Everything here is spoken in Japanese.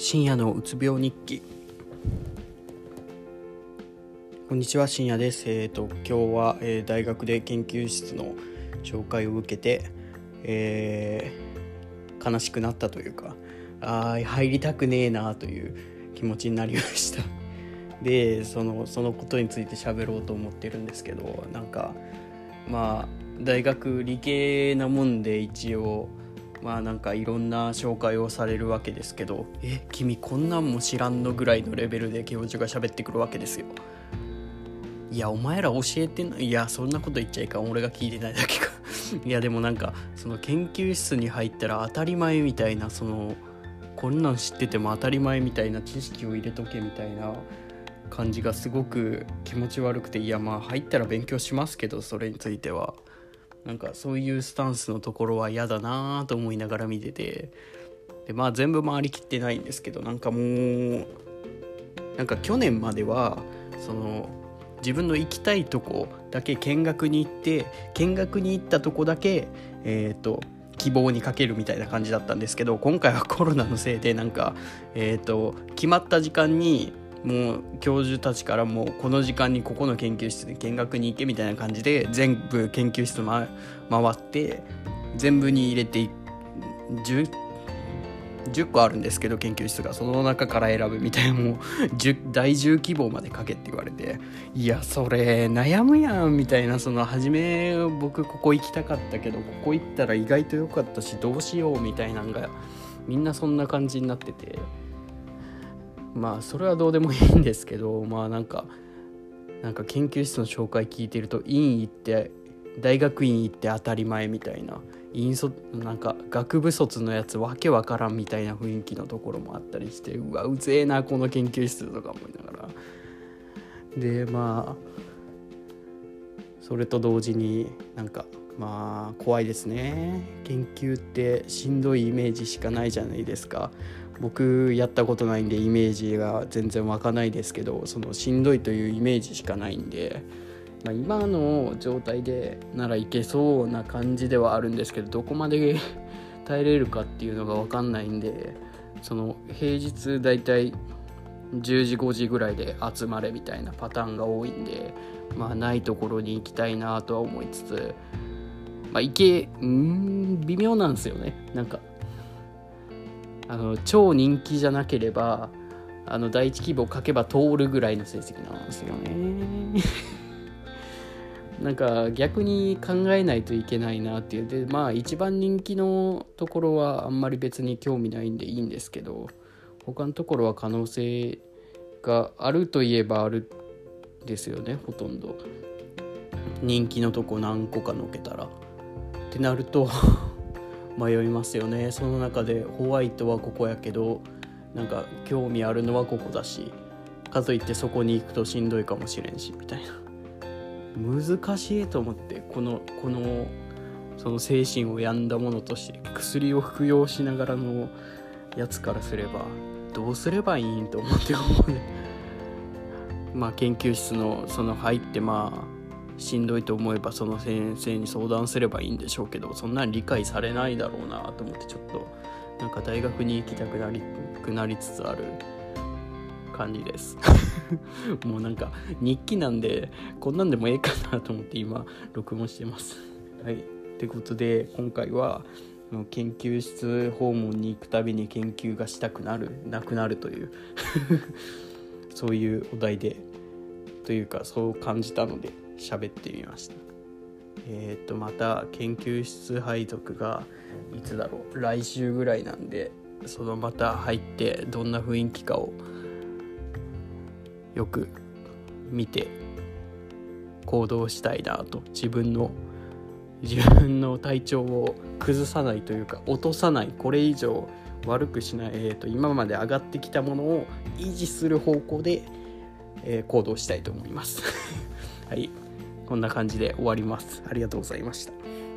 深夜のうつ病日記。こんにちは深夜です。えっ、ー、と今日は、えー、大学で研究室の紹介を受けて、えー、悲しくなったというかあ入りたくねえなという気持ちになりました。でそのそのことについて喋ろうと思ってるんですけどなんかまあ大学理系なもんで一応まあなんかいろんな紹介をされるわけですけどえ君こんなんも知らんのぐらいのレベルで教授が喋ってくるわけですよ。いやお前ら教えてない。いやそんなこと言っちゃいかん。俺が聞いてないだけか。いやでもなんかその研究室に入ったら当たり前みたいなそのこんなん知ってても当たり前みたいな知識を入れとけみたいな感じがすごく気持ち悪くていやまあ入ったら勉強しますけどそれについては。なんかそういうスタンスのところは嫌だなと思いながら見てて。でまあ全部回りきってないんですけどなんかもうなんか去年まではその自分の行きたいとこだけ見学に行って見学に行ったとこだけえっ、ー、と希望にかけるみたいな感じだったんですけど今回はコロナのせいでなんか、えーと決まった時間にもう教授たちからもうこの時間にここの研究室に見学に行けみたいな感じで全部研究室回って全部に入れて 10, 10個あるんですけど研究室がその中から選ぶみたいなもう第10希望まで書けって言われていやそれ悩むやんみたいなその初め僕ここ行きたかったけどここ行ったら意外と良かったしどうしようみたいなのがみんなそんな感じになってて。まあそれはどうでもいいんですけど まあなんかなんか研究室の紹介聞いてると院行って大学院行って当たり前みたいな院卒なんか学部卒のやつわけわからんみたいな雰囲気のところもあったりしてうわうぜえなこの研究室とか思いながら。でまあそれと同時になんかまあ怖いですね。研究ってしんどいイメージしかないじゃないですか。僕やったことないんでイメージが全然湧かないですけどそのしんどいというイメージしかないんで、まあ、今の状態でならいけそうな感じではあるんですけどどこまで 耐えれるかっていうのが分かんないんでその平日だいたい10時5時ぐらいで集まれみたいなパターンが多いんでまあないところに行きたいなとは思いつつまあ行けうん微妙なんですよね。なんかあの超人気じゃなければあの第一希望書けば通るぐらいの成績なんですよね。なんか逆に考えないといけないなっていう。でまあ一番人気のところはあんまり別に興味ないんでいいんですけど他のところは可能性があるといえばあるですよねほとんど。人気のとこ何個かのけたら。ってなると迷いますよね。その中でホワイトはここやけどなんか興味あるのはここだしかといってそこに行くとしんどいかもしれんしみたいな。難しいと思ってこのこのその精神を病んだものとして薬を服用しながらのやつからすればどうすればいいんと思って思う。まあ研究室のその入ってまあしんどいと思えばその先生に相談すればいいんでしょうけどそんなん理解されないだろうなと思ってちょっとなんか大学に行きたくなりくなりつつある感じです。もうなんか日記なんでこんなんでもええかなと思って今録音してます。はい。ってことで今回は研究室訪問に行くたびに研究がしたくなるなくなるという そういうお題でというかそう感じたので。喋ってみましたえっ、ー、とまた研究室配属がいつだろう来週ぐらいなんでそのまた入ってどんな雰囲気かをよく見て行動したいなと自分の自分の体調を崩さないというか落とさないこれ以上悪くしない、えーと、今まで上がってきたものを維持する方向で、えー、行動したいと思います。はいこんな感じで終わります。ありがとうございました。